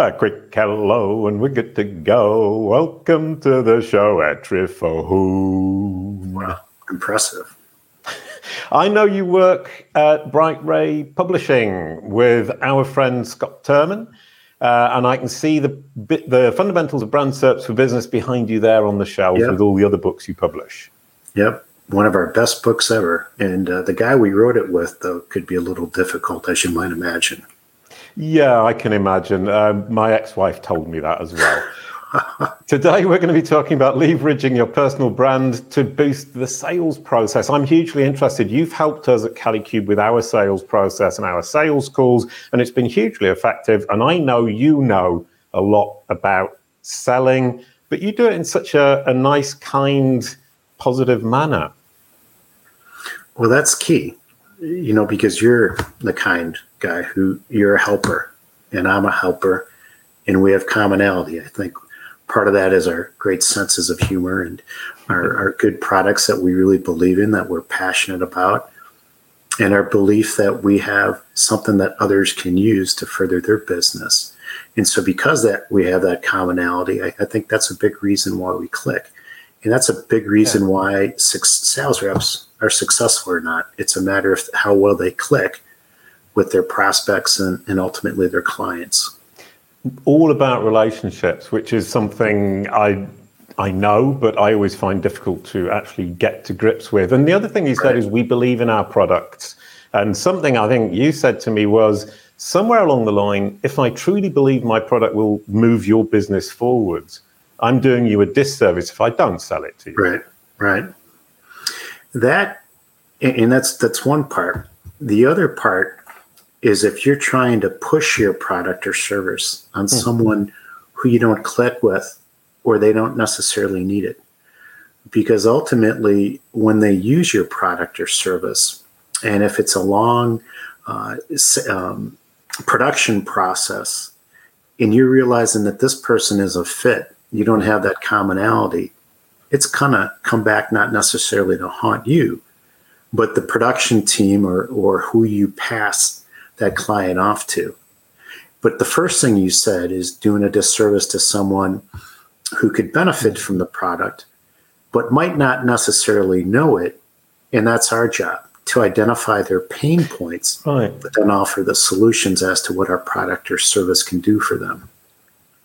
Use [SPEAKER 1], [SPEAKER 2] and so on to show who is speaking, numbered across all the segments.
[SPEAKER 1] A quick hello and we're good to go. Welcome to the show Ed Trifone.
[SPEAKER 2] Wow, impressive.
[SPEAKER 1] I know you work at BrightRay Publishing with our friend Scott Turman, uh, and I can see the the fundamentals of brand search for business behind you there on the shelf yep. with all the other books you publish.
[SPEAKER 2] Yep, one of our best books ever. And uh, the guy we wrote it with, though, could be a little difficult, as you might imagine.
[SPEAKER 1] Yeah, I can imagine. Um, my ex wife told me that as well. Today, we're going to be talking about leveraging your personal brand to boost the sales process. I'm hugely interested. You've helped us at Kalicube with our sales process and our sales calls, and it's been hugely effective. And I know you know a lot about selling, but you do it in such a, a nice, kind, positive manner.
[SPEAKER 2] Well, that's key, you know, because you're the kind guy who you're a helper and I'm a helper and we have commonality. I think part of that is our great senses of humor and our, our good products that we really believe in, that we're passionate about, and our belief that we have something that others can use to further their business. And so, because that we have that commonality, I, I think that's a big reason why we click, and that's a big reason yeah. why six sales reps are successful or not. It's a matter of how well they click with their prospects and, and ultimately their clients.
[SPEAKER 1] All about relationships, which is something I I know, but I always find difficult to actually get to grips with. And the other thing you said right. is we believe in our products. And something I think you said to me was somewhere along the line, if I truly believe my product will move your business forwards, I'm doing you a disservice if I don't sell it to you.
[SPEAKER 2] Right, right. That, and that's that's one part. The other part is if you're trying to push your product or service on mm. someone who you don't click with or they don't necessarily need it. Because ultimately, when they use your product or service, and if it's a long uh, um, production process, and you're realizing that this person is a fit, you don't have that commonality, it's gonna come back not necessarily to haunt you, but the production team or or who you pass that client off to. But the first thing you said is doing a disservice to someone who could benefit from the product, but might not necessarily know it. And that's our job to identify their pain points, right. but then offer the solutions as to what our product or service can do for them.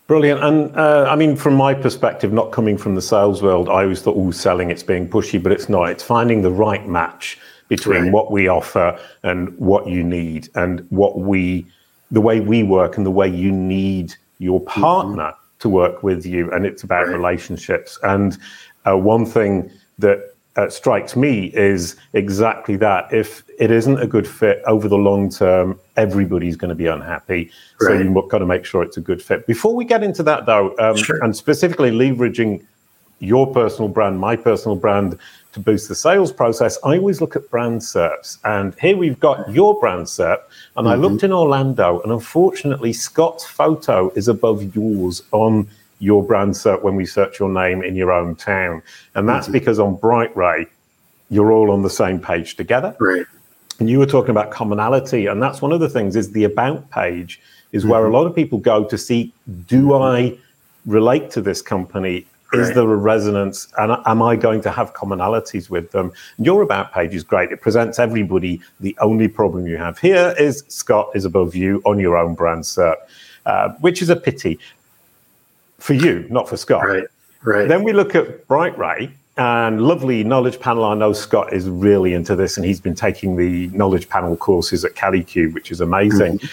[SPEAKER 1] Brilliant. And uh, I mean, from my perspective, not coming from the sales world, I always thought, oh, selling, it's being pushy, but it's not. It's finding the right match between right. what we offer and what you need and what we the way we work and the way you need your mm-hmm. partner mm-hmm. to work with you and it's about right. relationships and uh, one thing that uh, strikes me is exactly that if it isn't a good fit over the long term everybody's going to be unhappy right. so you've got to make sure it's a good fit before we get into that though um, sure. and specifically leveraging your personal brand my personal brand to boost the sales process, I always look at brand SERPs. And here we've got your brand SERP. And mm-hmm. I looked in Orlando, and unfortunately, Scott's photo is above yours on your brand SERP when we search your name in your own town. And that's mm-hmm. because on BrightRay, you're all on the same page together.
[SPEAKER 2] Right.
[SPEAKER 1] And you were talking about commonality, and that's one of the things is the about page is mm-hmm. where a lot of people go to see do I relate to this company is there a resonance? And am I going to have commonalities with them? Your about page is great. It presents everybody. The only problem you have here is Scott is above you on your own brand SERP, uh, which is a pity for you, not for Scott.
[SPEAKER 2] Right. Right.
[SPEAKER 1] Then we look at BrightRay and lovely knowledge panel. I know Scott is really into this, and he's been taking the knowledge panel courses at Kalicube, which is amazing. Mm-hmm.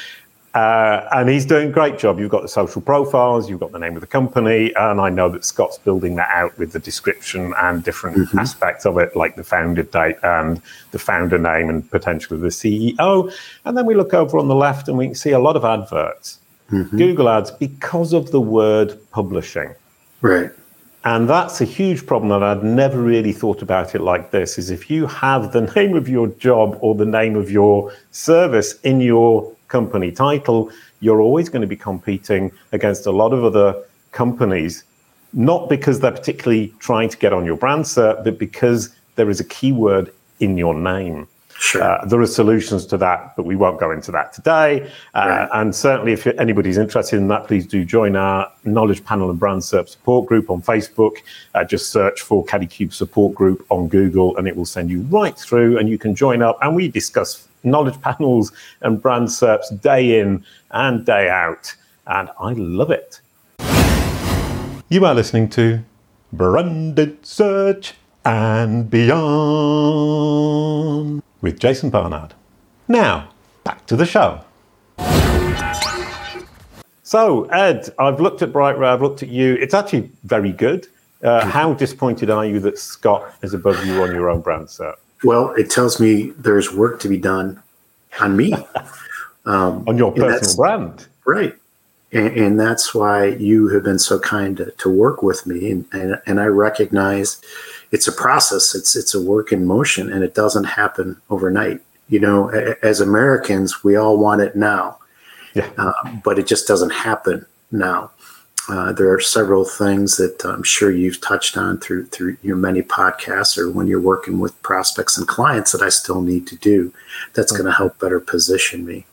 [SPEAKER 1] Uh, and he's doing a great job. You've got the social profiles, you've got the name of the company, and I know that Scott's building that out with the description and different mm-hmm. aspects of it, like the founder date and the founder name and potentially the CEO. And then we look over on the left and we can see a lot of adverts, mm-hmm. Google ads, because of the word publishing.
[SPEAKER 2] Right.
[SPEAKER 1] And that's a huge problem, and I'd never really thought about it like this. Is if you have the name of your job or the name of your service in your company title, you're always going to be competing against a lot of other companies, not because they're particularly trying to get on your brand SERP, but because there is a keyword in your name.
[SPEAKER 2] Sure.
[SPEAKER 1] Uh, there are solutions to that, but we won't go into that today. Uh,
[SPEAKER 2] Right.
[SPEAKER 1] And certainly, if anybody's interested in that, please do join our Knowledge Panel and Brand SERP support group on Facebook. Uh, just search for Kalicube support group on Google, and it will send you right through, and you can join up. And we discuss knowledge panels and brand SERPs day in and day out, and I love it. You are listening to Branded Search and Beyond with Jason Barnard. Now, back to the show. So, Ed, I've looked at BrightRay, I've looked at you. It's actually very good. Uh, how disappointed are you that Scott is above you on your own brand SERP?
[SPEAKER 2] Well, it tells me there's work to be done on me. Um,
[SPEAKER 1] On your personal brand?
[SPEAKER 2] Right. And, and that's why you have been so kind to, to work with me. And, and, and I recognize it's a process, it's, it's a work in motion, and it doesn't happen overnight. You know, a- as Americans, we all want it now,
[SPEAKER 1] Yeah.
[SPEAKER 2] uh, but it just doesn't happen now. Uh, there are several things that I'm sure you've touched on through through your many podcasts or when you're working with prospects and clients that I still need to do. That's going to help better position me.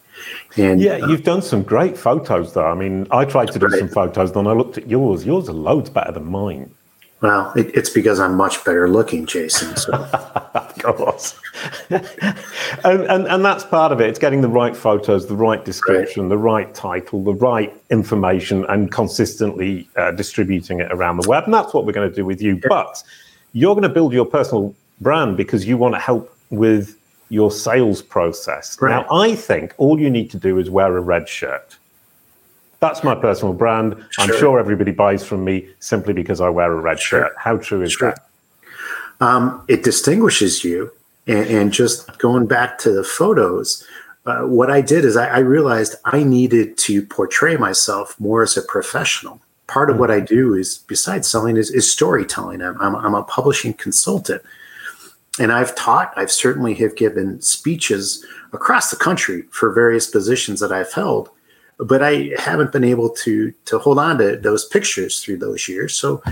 [SPEAKER 2] And
[SPEAKER 1] Yeah,
[SPEAKER 2] uh,
[SPEAKER 1] you've done some great photos, though. I mean, I tried to do
[SPEAKER 2] Right.
[SPEAKER 1] some photos, then I looked at yours. Yours are loads better than mine.
[SPEAKER 2] Well, it, it's because I'm much better looking, Jason. So
[SPEAKER 1] Of course. and, and, and that's part of it. It's getting the right photos, the right description, the right title, the right information, and consistently uh, distributing it around the web. And that's what we're going to do with you. But you're going to build your personal brand because you want to help with your sales process.
[SPEAKER 2] Right.
[SPEAKER 1] Now, I think all you need to do is wear a red shirt. That's my personal brand. I'm
[SPEAKER 2] Sure.
[SPEAKER 1] sure everybody buys from me simply because I wear a red
[SPEAKER 2] Sure.
[SPEAKER 1] shirt. How true is
[SPEAKER 2] Sure.
[SPEAKER 1] that?
[SPEAKER 2] um, it distinguishes you. And, and just going back to the photos, uh, what I did is I, I realized I needed to portray myself more as a professional. Part of what I do is, besides selling, is, is storytelling. I'm, I'm, I'm a publishing consultant. And I've taught, I've certainly have given speeches across the country for various positions that I've held, but I haven't been able to to hold on to those pictures through those years. So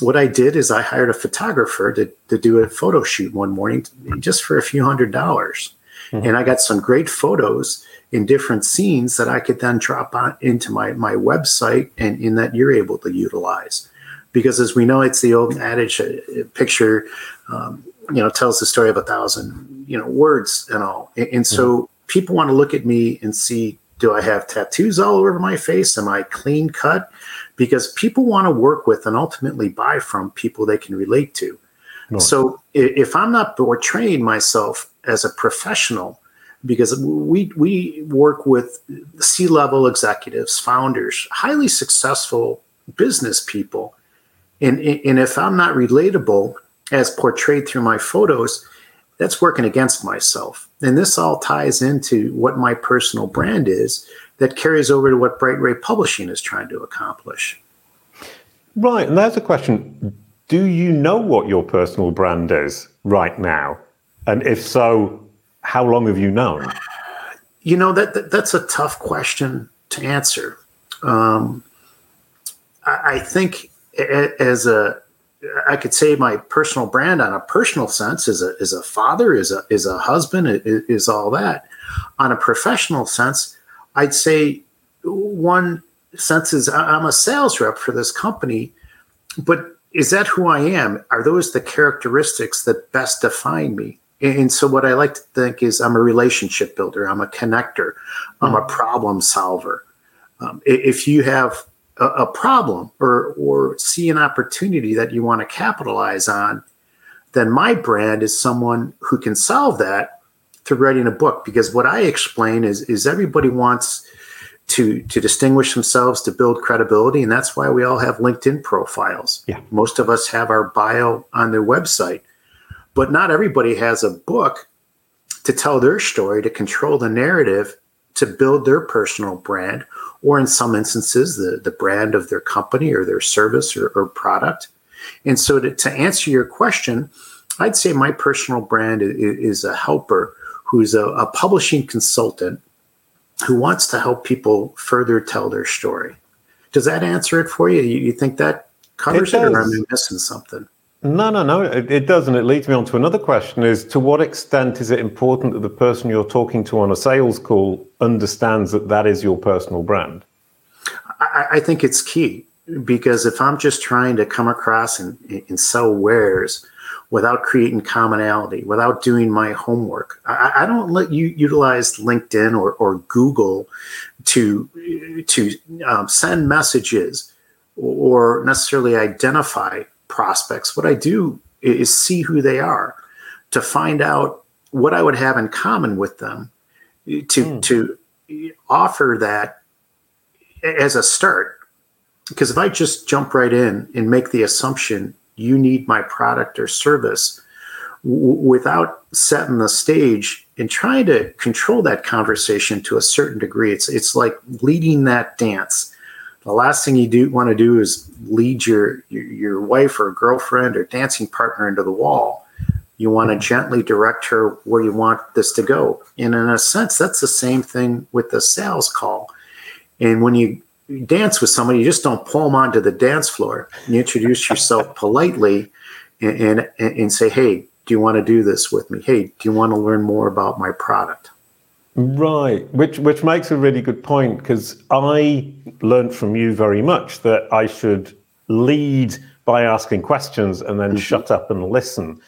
[SPEAKER 2] what I did is I hired a photographer to, to do a photo shoot one morning just for a few hundred dollars. Mm-hmm. And I got some great photos in different scenes that I could then drop on into my, my website and in that you're able to utilize. Because as we know, it's the old adage, a, a picture, um, you know, tells the story of a thousand, you know, words and all. And, and so mm-hmm. people want to look at me and see, do I have tattoos all over my face? Am I clean cut? Because people want to work with and ultimately buy from people they can relate to.
[SPEAKER 1] Right.
[SPEAKER 2] So if I'm not portraying myself as a professional, because we we work with C-level executives, founders, highly successful business people, and and if I'm not relatable as portrayed through my photos, that's working against myself. And this all ties into what my personal brand is that carries over to what BrightRay Publishing is trying to accomplish.
[SPEAKER 1] Right, and there's a question. Do you know what your personal brand is right now? And if so, how long have you known?
[SPEAKER 2] You know that, that that's a tough question to answer. Um, I, I think as a I could say my personal brand on a personal sense is a is a father, is a is a husband, is all that. On a professional sense, I'd say one sense is I'm a sales rep for this company, but is that who I am? Are those the characteristics that best define me? And so, what I like to think is I'm a relationship builder, I'm a connector, I'm a problem solver. Um, if you have a, a problem or, or see an opportunity that you want to capitalize on, then my brand is someone who can solve that through writing a book. Because what I explain is, is everybody wants to to distinguish themselves to build credibility and that's why we all have linkedin profiles
[SPEAKER 1] Yeah.
[SPEAKER 2] most of us have our bio on their website but not everybody has a book to tell their story to control the narrative to build their personal brand or in some instances the, the brand of their company or their service or, or product and so to, to answer your question i'd say my personal brand is, a helper who's a, a publishing consultant who wants to help people further tell their story. Does that answer it for you? You, you think that covers
[SPEAKER 1] It
[SPEAKER 2] it, or am. I missing something?
[SPEAKER 1] No, no, no, it, it doesn't. It leads me on to another question is to what extent is it important that the person you're talking to on a sales call understands that that is your personal brand?
[SPEAKER 2] I, I think it's key because if I'm just trying to come across and, and sell wares without creating commonality, without doing my homework, I, I don't let you utilize LinkedIn or, or Google to to um, send messages or necessarily identify prospects. What I do is see who they are to find out what I would have in common with them to mm. to offer that as a start. Because if I just jump right in and make the assumption you need my product or service w- without setting the stage and trying to control that conversation to a certain degree, it's it's like leading that dance the last thing you do want to do is lead your, your, your wife or girlfriend or dancing partner into the wall. You want to gently direct her where you want this to go. And in a sense, that's the same thing with the sales call. And when you dance with somebody, you just don't pull them onto the dance floor. You introduce yourself politely and, and, and say, hey, do you want to do this with me? Hey, do you want to learn more about my product?
[SPEAKER 1] Right, which which makes a really good point because I learned from you very much that I should lead by asking questions and then mm-hmm. shut up and listen.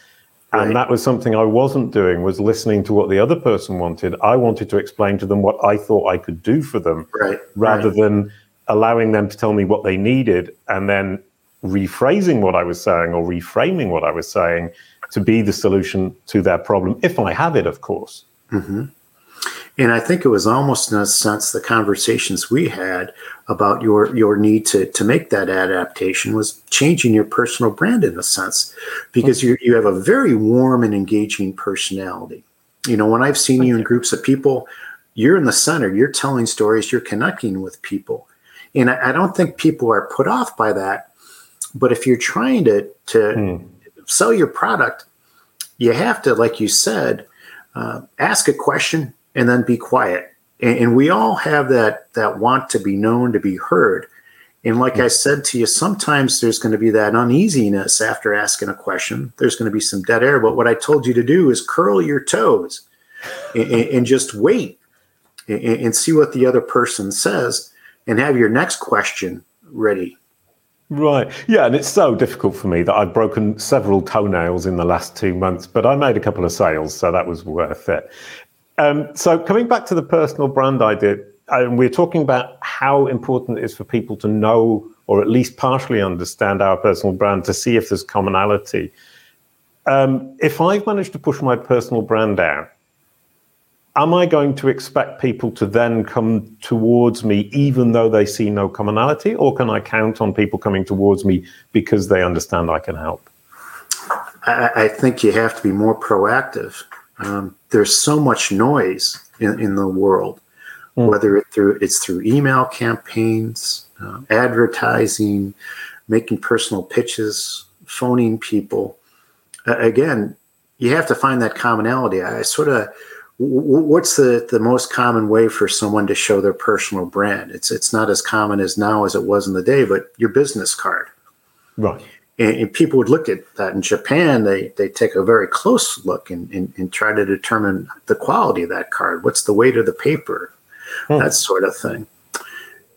[SPEAKER 1] Right. And that was something I wasn't doing was listening to what the other person wanted. I wanted to explain to them what I thought I could do for them
[SPEAKER 2] right.
[SPEAKER 1] rather
[SPEAKER 2] right.
[SPEAKER 1] than allowing them to tell me what they needed and then rephrasing what I was saying or reframing what I was saying to be the solution to their problem if I have it, of course.
[SPEAKER 2] Mm-hmm. And I think it was almost in a sense the conversations we had about your your need to to make that adaptation was changing your personal brand in a sense, because you you have a very warm and engaging personality. You know, when I've seen you in groups of people, you're in the center. You're telling stories. You're connecting with people, and I, I don't think people are put off by that. But if you're trying to to mm. sell your product, you have to, like you said, uh, ask a question and then be quiet. And, and, we all have that that want to be known, to be heard. And like mm. I said to you, sometimes there's going to be that uneasiness after asking a question. There's going to be some dead air. But what I told you to do is curl your toes and, and just wait and, and see what the other person says and have your next question ready.
[SPEAKER 1] Right. Yeah. And it's so difficult for me that I've broken several toenails in the last two months, but I made a couple of sales, so that was worth it. Um, so coming back to the personal brand idea, and we're talking about how important it is for people to know or at least partially understand our personal brand to see if there's commonality. Um, if I've managed to push my personal brand out, am I going to expect people to then come towards me even though they see no commonality, or can I count on people coming towards me because they understand I can help?
[SPEAKER 2] I, I think you have to be more proactive. Um, there's so much noise in, in the world, mm. whether it through it's through email campaigns, uh, advertising, making personal pitches, phoning people. Uh, again, you have to find that commonality. I sort of what's the, the most common way for someone to show their personal brand? It's it's not as common as now as it was in the day, but your business card.
[SPEAKER 1] Right
[SPEAKER 2] and, and, people would look at that in Japan. They they take a very close look and, and, and, try to determine the quality of that card. What's the weight of the paper, hmm. that sort of thing.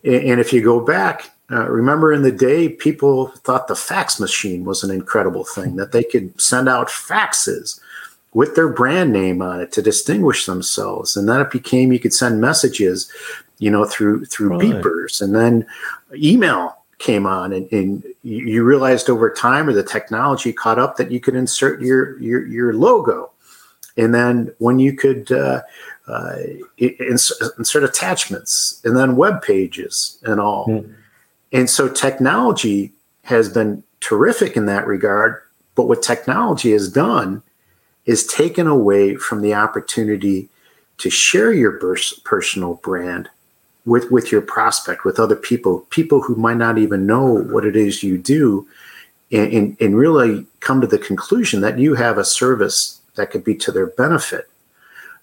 [SPEAKER 2] And, and if you go back, uh, remember in the day, people thought the fax machine was an incredible thing that they could send out faxes with their brand name on it to distinguish themselves, and then it became you could send messages, you know, through through right. beepers, and then email came on and, and, you realized over time or the technology caught up that you could insert your your, your logo and then when you could uh, uh, insert, insert, attachments and then web pages and all mm. and so technology has been terrific in that regard but what technology has done is taken away from the opportunity to share your personal brand with with your prospect with other people people who might not even know what it is you do and, and, and really come to the conclusion that you have a service that could be to their benefit.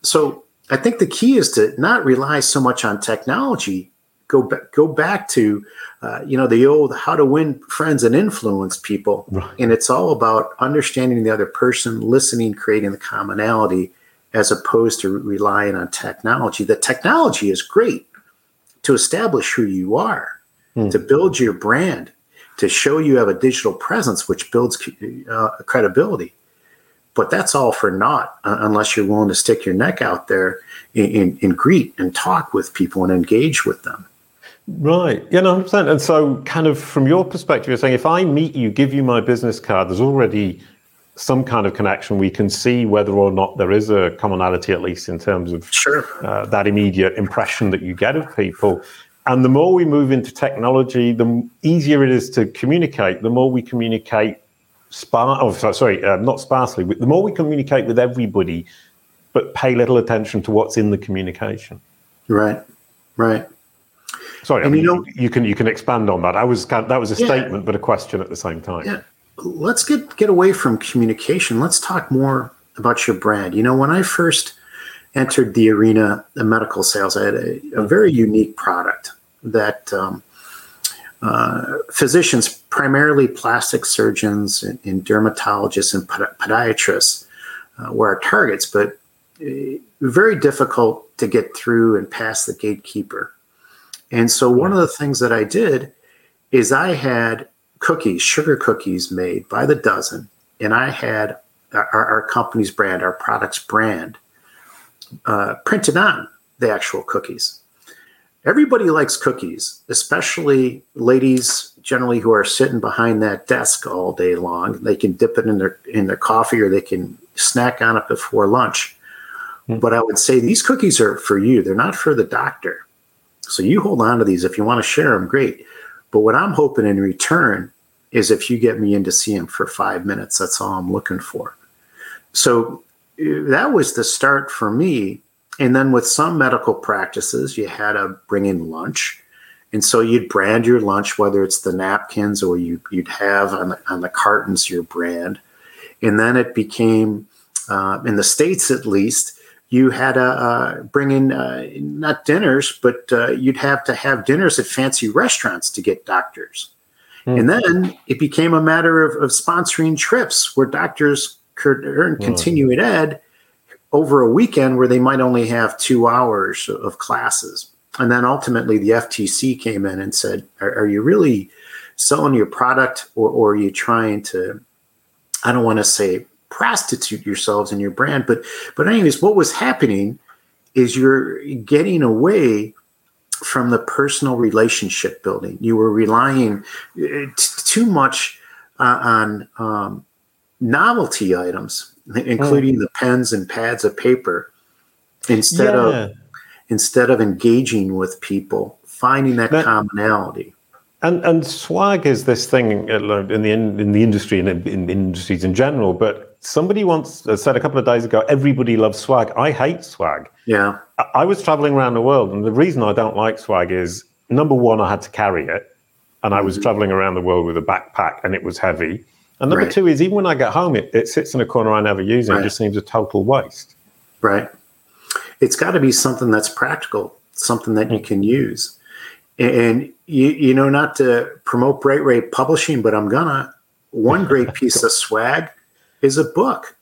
[SPEAKER 2] So i think the key is to not rely so much on technology. Go back go back to uh, you know the old how to win friends and influence people. Right. and it's all about understanding the other person listening creating the commonality as opposed to relying on technology. The technology is great to establish who you are mm. to build your brand to show you have a digital presence which builds uh, credibility but that's all for naught uh, unless you're willing to stick your neck out there and, and greet and talk with people and engage with them
[SPEAKER 1] Right. Yeah, no, 100%. And so, kind of from your perspective, you're saying if I meet you, give you my business card, there's already some kind of connection. We can see whether or not there is a commonality, at least in terms of
[SPEAKER 2] sure.
[SPEAKER 1] uh, that immediate impression that you get of people. And the more we move into technology, the easier it is to communicate. The more we communicate, spar- oh, sorry, uh, not sparsely. The more we communicate with everybody, but pay little attention to what's in the communication.
[SPEAKER 2] Right. Right.
[SPEAKER 1] Sorry, and I mean, you know, you can you can expand on that. I was that was a yeah, statement, but a question at the same time.
[SPEAKER 2] Yeah, let's get get away from communication. Let's talk more about your brand. You know, when I first entered the arena of medical sales, I had a, a very unique product that um, uh, physicians, primarily plastic surgeons and, and dermatologists and podiatrists, uh, were our targets, but uh, very difficult to get through and pass the gatekeeper. And so one of the things that I did is I had cookies, sugar cookies made by the dozen, and I had our, our company's brand, our product's brand, uh, printed on the actual cookies. Everybody likes cookies, especially ladies generally who are sitting behind that desk all day long. They can dip it in their in their coffee or they can snack on it before lunch. Mm-hmm. But I would say these cookies are for you. They're not for the doctor. So you hold on to these. If you want to share them, great. But what I'm hoping in return is if you get me in to see him for five minutes, that's all I'm looking for. So uh, that was the start for me. And then with some medical practices, you had to bring in lunch. And so you'd brand your lunch, whether it's the napkins or you, would have on the, on the cartons your brand. And then it became, uh, in the States at least, you had to uh, bring in uh, not dinners, but uh, you'd have to have dinners at fancy restaurants to get doctors. Mm. And then it became a matter of, of sponsoring trips where doctors could earn mm. continuing ed over a weekend where they might only have two hours of classes. And then ultimately the FTC came in and said, Are, are you really selling your product or, or are you trying to, I don't want to say prostitute yourselves and your brand. But but anyways, what was happening is you're getting away from the personal relationship building. You were relying uh, t- too much uh, on um, novelty items, including mm. the pens and pads of paper, instead yeah. of instead of engaging with people, finding that commonality.
[SPEAKER 1] And and swag is this thing uh, in the in, in the industry and in, in, industries in general. But somebody once uh, said a couple of days ago, everybody loves swag. I hate swag.
[SPEAKER 2] Yeah.
[SPEAKER 1] I, was traveling around the world, and the reason I don't like swag is number one, I had to carry it, and I was mm-hmm. traveling around the world with a backpack, and it was heavy. And number right. two is even when I get home, it, it sits in a corner I never use, and right. it just seems a total waste.
[SPEAKER 2] Right. It's got to be something that's practical, something that you hmm. can use. And you, you know, not to promote BrightRay Publishing, but I'm gonna. One great piece of swag is a book,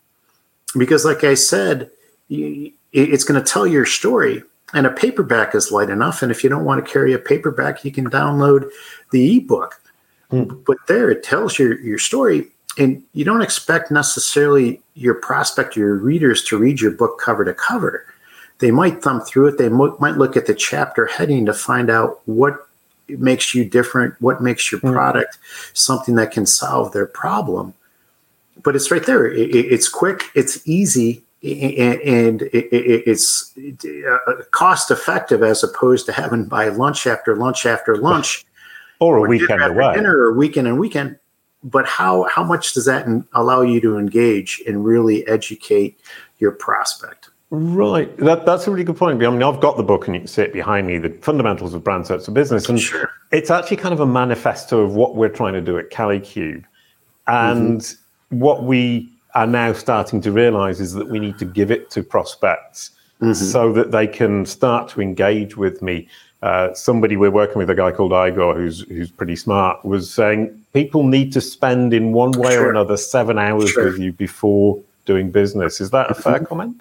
[SPEAKER 2] because, like I said, it's going to tell your story. And a paperback is light enough. And if you don't want to carry a paperback, you can download the ebook. Mm. But there, it tells your your story, and you don't expect necessarily your prospect, your readers, to read your book cover to cover they might thumb through it. They mo- might look at the chapter heading to find out what makes you different, what makes your mm. product something that can solve their problem. But it's right there. It, it's quick, it's easy, and it's uh, cost effective as opposed to having by lunch after lunch after lunch,
[SPEAKER 1] or a weekend dinner away,
[SPEAKER 2] dinner or weekend and weekend. But how how much does that allow you to engage and really educate your prospect?
[SPEAKER 1] Right. That, that's a really good point. I mean, I've got the book and you can see it behind me, The Fundamentals of Brand Search for Business. And
[SPEAKER 2] sure.
[SPEAKER 1] it's actually kind of a manifesto of what we're trying to do at Kalicube. And mm-hmm. What we are now starting to realize is that we need to give it to prospects mm-hmm. so that they can start to engage with me uh, somebody we're working with, a guy called Igor, who's who's pretty smart, was saying people need to spend in one way sure. or another seven hours sure. with you before doing business. Is that a fair mm-hmm. comment?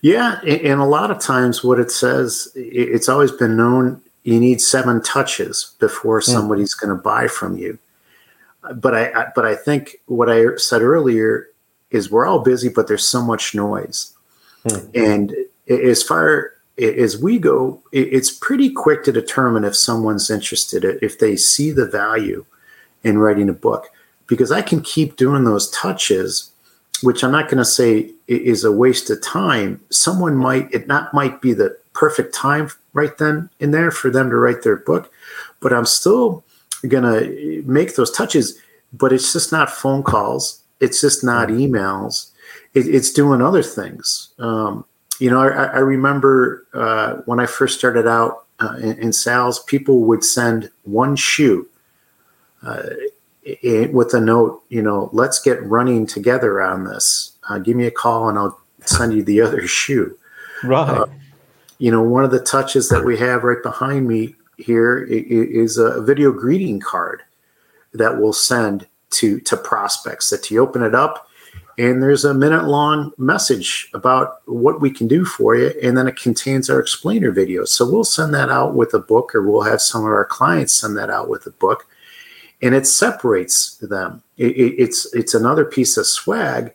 [SPEAKER 2] Yeah, and a lot of times what it says, it's always been known you need seven touches before mm. somebody's going to buy from you. But I, but I think what I said earlier is we're all busy, but there's so much noise. Mm. And as far as we go, it's pretty quick to determine if someone's interested, if they see the value in writing a book, because I can keep doing those touches which I'm not going to say is a waste of time. Someone might, it not might be the perfect time right then and there for them to write their book, but I'm still going to make those touches. But it's just not phone calls. It's just not emails. It, it's doing other things. Um, you know, I, I remember uh, when I first started out uh, in, in, sales, people would send one shoe. Uh, it, with a note, you know, let's get running together on this. Uh, give me a call and I'll send you the other shoe.
[SPEAKER 1] Right. Uh,
[SPEAKER 2] you know, one of the touches that we have right behind me here is a video greeting card that we'll send to to prospects. That you open it up, and there's a minute long message about what we can do for you, and then it contains our explainer video. So we'll send that out with a book, or we'll have some of our clients send that out with a book and it separates them. It, it, it's it's another piece of swag,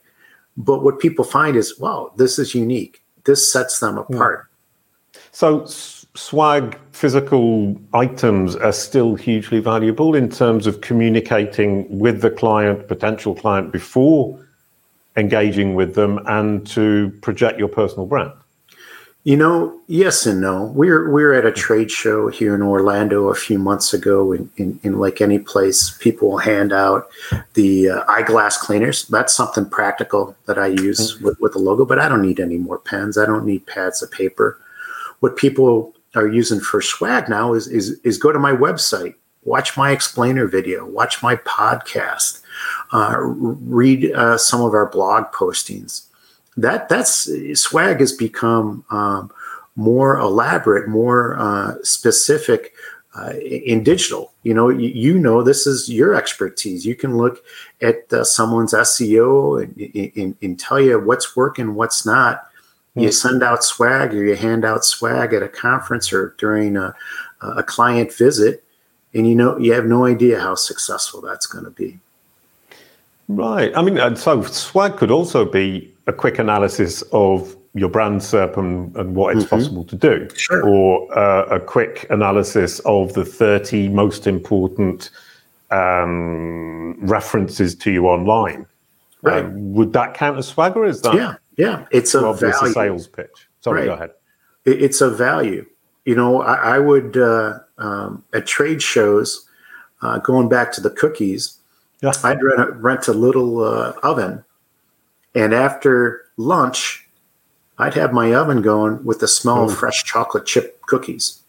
[SPEAKER 2] but what people find is, wow, this is unique. This sets them hmm. apart.
[SPEAKER 1] So swag physical items are still hugely valuable in terms of communicating with the client, potential client before engaging with them and to project your personal brand.
[SPEAKER 2] You know, yes and no. We're we're at a trade show here in Orlando a few months ago, in, in, in like any place, people will hand out the uh, eyeglass cleaners. That's something practical that I use mm-hmm. with, with the logo, but I don't need any more pens. I don't need pads of paper. What people are using for swag now is is is go to my website, watch my explainer video, watch my podcast, uh, read uh, some of our blog postings that that's swag has become um, more elaborate, more uh, specific uh, in digital. You know, you, you, know this is your expertise. You can look at uh, someone's SEO and, and, and, tell you what's working, what's not. You send out swag or you hand out swag at a conference or during a, a client visit, and you know you have no idea how successful that's going to be.
[SPEAKER 1] Right. I mean, so swag could also be a quick analysis of your brand SERP and, and what it's mm-hmm. possible to do,
[SPEAKER 2] sure.
[SPEAKER 1] or uh, a quick analysis of the 30 most important um, references to you online.
[SPEAKER 2] Right. Um,
[SPEAKER 1] would that count as swag, or is that?
[SPEAKER 2] Yeah, yeah. It's a value.
[SPEAKER 1] It's a sales pitch. Sorry, right. go ahead.
[SPEAKER 2] It's a value. You know, I, I would uh, um, at trade shows, uh, going back to the cookies. Yeah. I'd rent a, rent a little uh, oven and after lunch, I'd have my oven going with the smell of hmm. fresh chocolate chip cookies.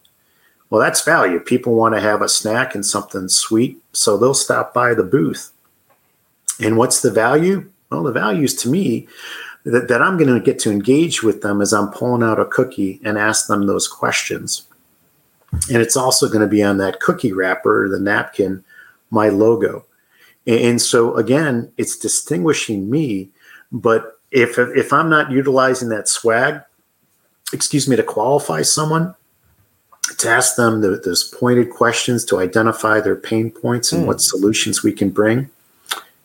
[SPEAKER 2] Well, that's value. People want to have a snack and something sweet, so they'll stop by the booth. And what's the value? Well, the value is to me that, that I'm going to get to engage with them as I'm pulling out a cookie and ask them those questions. And it's also going to be on that cookie wrapper, the napkin, my logo. And, and so, again, it's distinguishing me but if if I'm not utilizing that swag, excuse me, to qualify someone, to ask them the, those pointed questions to identify their pain points and mm. what solutions we can bring,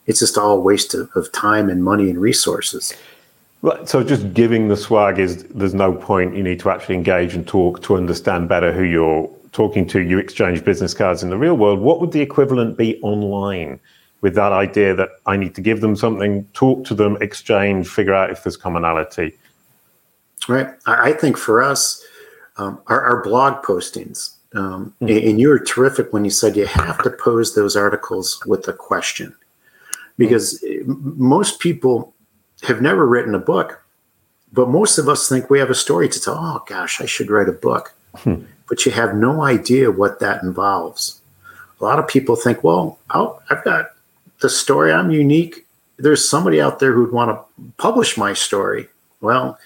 [SPEAKER 2] it's just all a waste of, of time and money and resources.
[SPEAKER 1] Right. So just giving the swag is there's no point. You need to actually engage and talk to understand better who you're talking to. You exchange business cards in the real world. What would the equivalent be online? with that idea that I need to give them something, talk to them, exchange, figure out if there's commonality.
[SPEAKER 2] Right. I think for us, um, our, our, blog postings, um, mm. and you were terrific when you said you have to pose those articles with a question because mm. most people have never written a book, but most of us think we have a story to tell. Oh, gosh, I should write a book. Mm. But you have no idea what that involves. A lot of people think, well, i have got the story. I'm unique. There's somebody out there who'd want to publish my story. Well,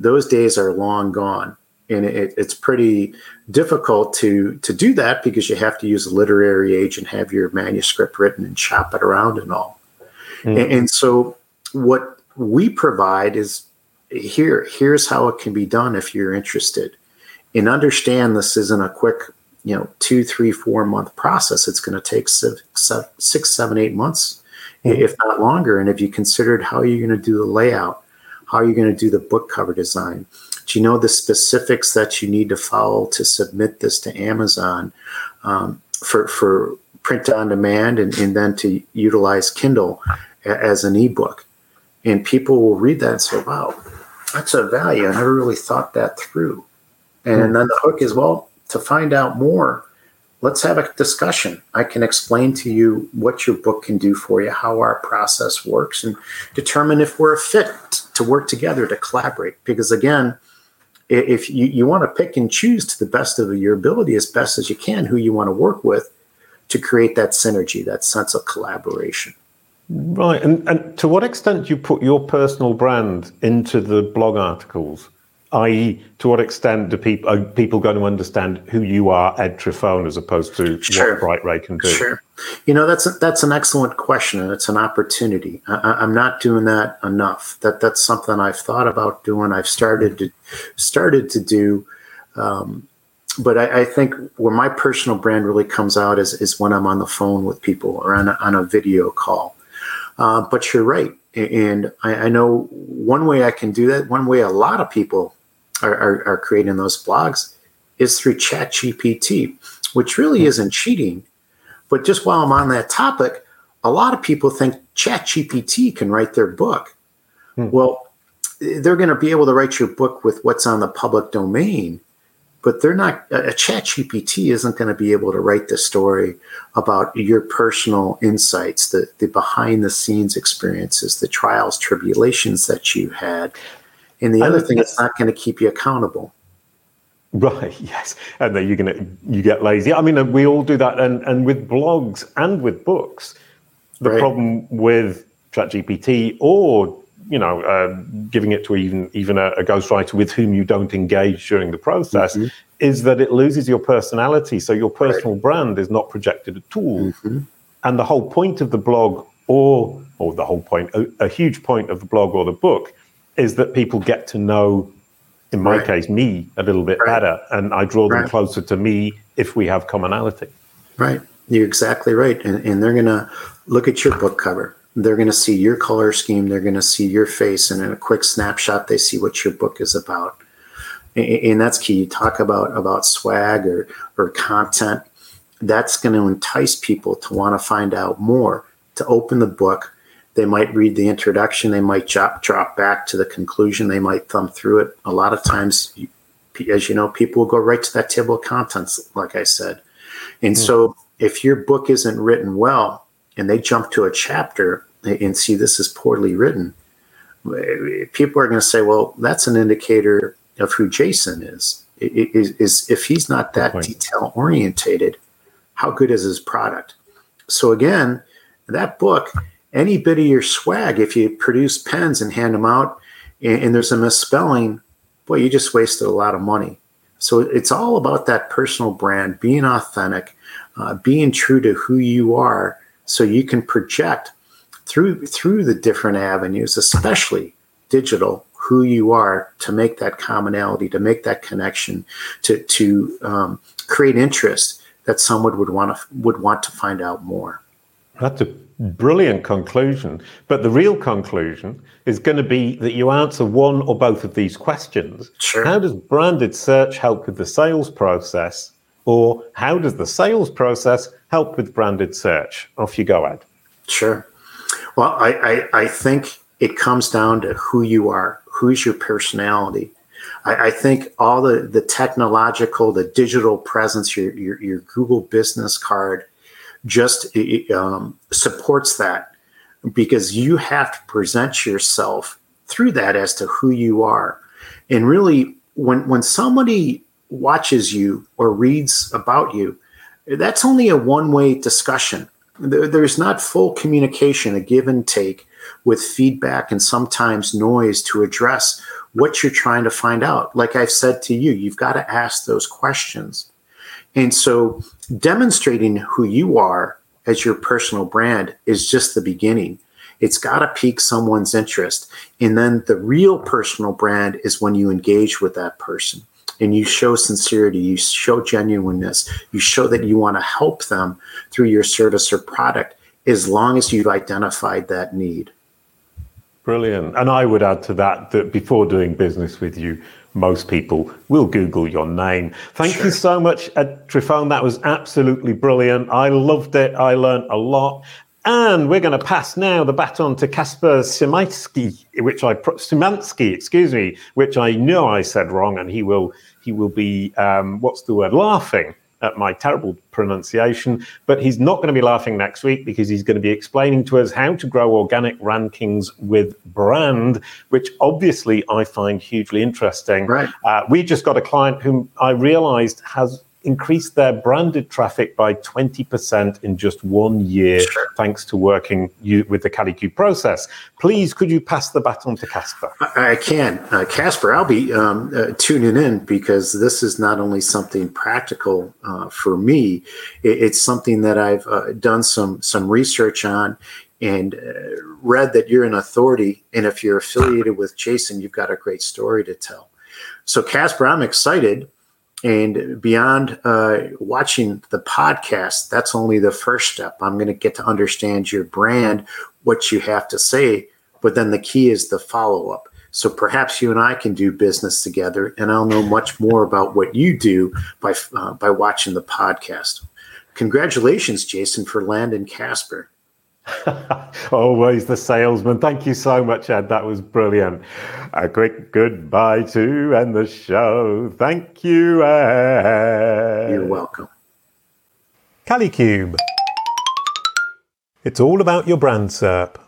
[SPEAKER 2] those days are long gone. and it, it's pretty difficult to to do that because you have to use a literary age and have your manuscript written and shop it around and all. Mm. And, and so what we provide is here here's how it can be done if you're interested. And understand this isn't a quick you know two three four month process. It's going to take six, six seven eight months mm-hmm. if not longer. And if you considered how you're going to do the layout how you're going to do the book cover design do you know the specifics that you need to follow to submit this to amazon um, for for print on demand and, and then to utilize kindle as an ebook and people will read that and say wow that's a value i never really thought that through and mm-hmm. then the hook is well to find out more, let's have a discussion. I can explain to you what your book can do for you, how our process works, and determine if we're a fit to work together to collaborate. Because again, if you, you want to pick and choose to the best of your ability as best as you can who you want to work with to create that synergy, that sense of collaboration.
[SPEAKER 1] Right. And, and to what extent do you put your personal brand into the blog articles? i.e., to what extent do people are people going to understand who you are, Ed Trifone, as opposed to sure. what BrightRay can do?
[SPEAKER 2] Sure. You know that's a, that's an excellent question, and it's an opportunity. I, am not doing that enough. That that's something I've thought about doing. I've started to started to do. Um, but I, I, think where my personal brand really comes out is, is when I'm on the phone with people or on a, on a video call. Uh, but you're right. And I, I, know one way I can do that, one way a lot of people are, are, are creating those blogs is through ChatGPT, which really hmm. isn't cheating. But just while I'm on that topic, a lot of people think ChatGPT can write their book. Hmm. Well, they're going to be able to write your book with what's on the public domain, but they're not. A ChatGPT isn't going to be able to write the story about your personal insights, the the behind the scenes experiences, the trials, tribulations that you had, and the other thing, it's not going to keep you accountable.
[SPEAKER 1] Right. Yes. And then you're going to you get lazy. I mean, we all do that, and and with blogs and with books, the right. problem with ChatGPT or you know uh, giving it to even even a, a ghostwriter with whom you don't engage during the process mm-hmm. is that it loses your personality. So your personal right. brand is not projected at all. Mm-hmm. And the whole point of the blog, or or the whole point, a, a huge point of the blog or the book is that people get to know, in my right. case, me a little bit right. better, and I draw them closer to me if we have commonality.
[SPEAKER 2] Right, you're exactly right, and, and they're going to look at your book cover. They're going to see your color scheme. They're going to see your face, and in a quick snapshot, they see what your book is about. And, that's key. You talk about about swag or or content. That's going to entice people to want to find out more, to open the book, they might read the introduction, they might drop, drop back to the conclusion, they might thumb through it. A lot of times, as you know, people will go right to that table of contents, like I said. And mm. so, if your book isn't written well and they jump to a chapter and see this is poorly written, people are going to say, well, that's an indicator of who Jason is. Is, is if he's not that detail orientated, how good is his product? So again, that book any bit of your swag, if you produce pens and hand them out and, and there's a misspelling, boy, you just wasted a lot of money. So it's all about that personal brand, being authentic, uh, being true to who you are, so you can project through through the different avenues, especially digital, who you are to make that commonality, to make that connection, to to um, create interest that someone would want to would want to find out more.
[SPEAKER 1] That's a brilliant conclusion. But the real conclusion is going to be that you answer one or both of these questions.
[SPEAKER 2] Sure.
[SPEAKER 1] How does branded search help with the sales process? Or how does the sales process help with branded search? Off you go, Ed.
[SPEAKER 2] Sure. Well, I, I, I think it comes down to who you are, who's your personality. I, I think all the, the technological, the digital presence, your, your, your Google business card, just um, supports that because you have to present yourself through that as to who you are. And really, when when somebody watches you or reads about you, that's only a one way discussion. There, there's not full communication, a give and take with feedback and sometimes noise to address what you're trying to find out. Like I've said to you, you've got to ask those questions. And so demonstrating who you are as your personal brand is just the beginning. It's got to pique someone's interest. And then the real personal brand is when you engage with that person and you show sincerity, you show genuineness, you show that you want to help them through your service or product as long as you've identified that need.
[SPEAKER 1] Brilliant. And I would add to that that before doing business with you, most people will Google your name. Thank sure. you so much, Ed Trifone. That was absolutely brilliant. I loved it. I learned a lot. And we're going to pass now the baton to Kaspar Szymanski, which I Szymanski, excuse me, which I know I said wrong, and he will he will be um, what's the word laughing at my terrible pronunciation, but he's not going to be laughing next week because he's going to be explaining to us how to grow organic rankings with brand, which obviously I find hugely interesting.
[SPEAKER 2] Right.
[SPEAKER 1] Uh, we just got a client whom I realized has increased their branded traffic by 20% in just one year, sure. thanks to working you, with the Kalicube process. Please, could you pass the baton to Kaspar?
[SPEAKER 2] I, I can. Uh, Kaspar, I'll be um, uh, tuning in because this is not only something practical uh, for me, it, it's something that I've uh, done some, some research on and uh, read that you're an authority. And if you're affiliated with Jason, you've got a great story to tell. So, Kaspar, I'm excited and beyond uh, watching the podcast, that's only the first step. I'm going to get to understand your brand, what you have to say, but then the key is the follow up. So perhaps you and I can do business together, and I'll know much more about what you do by uh, by watching the podcast. Congratulations, Jason, for landing Kaspar.
[SPEAKER 1] Always the salesman. Thank you so much, Ed. That was brilliant. A quick goodbye to end the show. Thank you, Ed.
[SPEAKER 2] You're welcome.
[SPEAKER 1] Kalicube. It's all about your brand SERP.